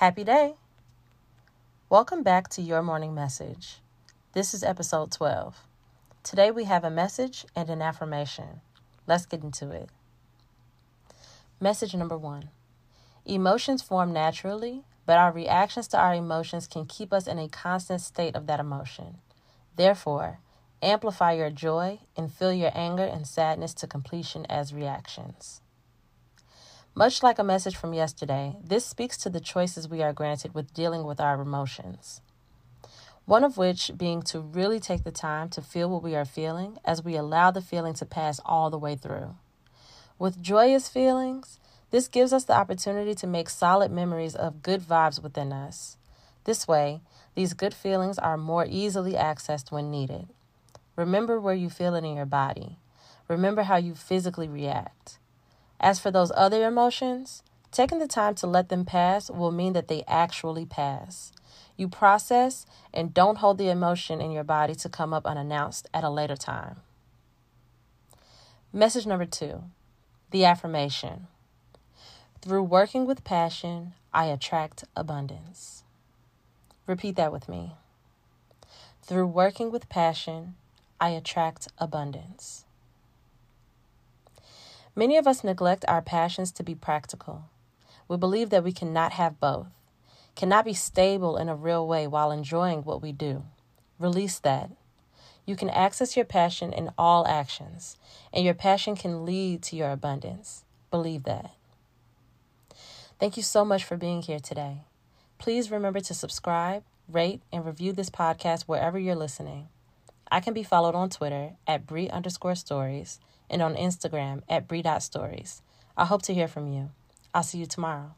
Happy day! Welcome back to Your Morning Message. This is episode 12. Today we have a message and an affirmation. Let's get into it. Message number one Emotions form naturally, but our reactions to our emotions can keep us in a constant state of that emotion. Therefore, amplify your joy and feel your anger and sadness to completion as reactions. Much like a message from yesterday, this speaks to the choices we are granted with dealing with our emotions. One of which being to really take the time to feel what we are feeling as we allow the feeling to pass all the way through. With joyous feelings, this gives us the opportunity to make solid memories of good vibes within us. This way, these good feelings are more easily accessed when needed. Remember where you feel it in your body. Remember how you physically react. As for those other emotions, taking the time to let them pass will mean that they actually pass. You process and don't hold the emotion in your body to come up unannounced at a later time. Message number two the affirmation. Through working with passion, I attract abundance. Repeat that with me. Through working with passion, I attract abundance. Many of us neglect our passions to be practical. We believe that we cannot have both, cannot be stable in a real way while enjoying what we do. Release that. You can access your passion in all actions, and your passion can lead to your abundance. Believe that. Thank you so much for being here today. Please remember to subscribe, rate, and review this podcast wherever you're listening. I can be followed on Twitter at Bree underscore stories and on Instagram at Bree.stories. I hope to hear from you. I'll see you tomorrow.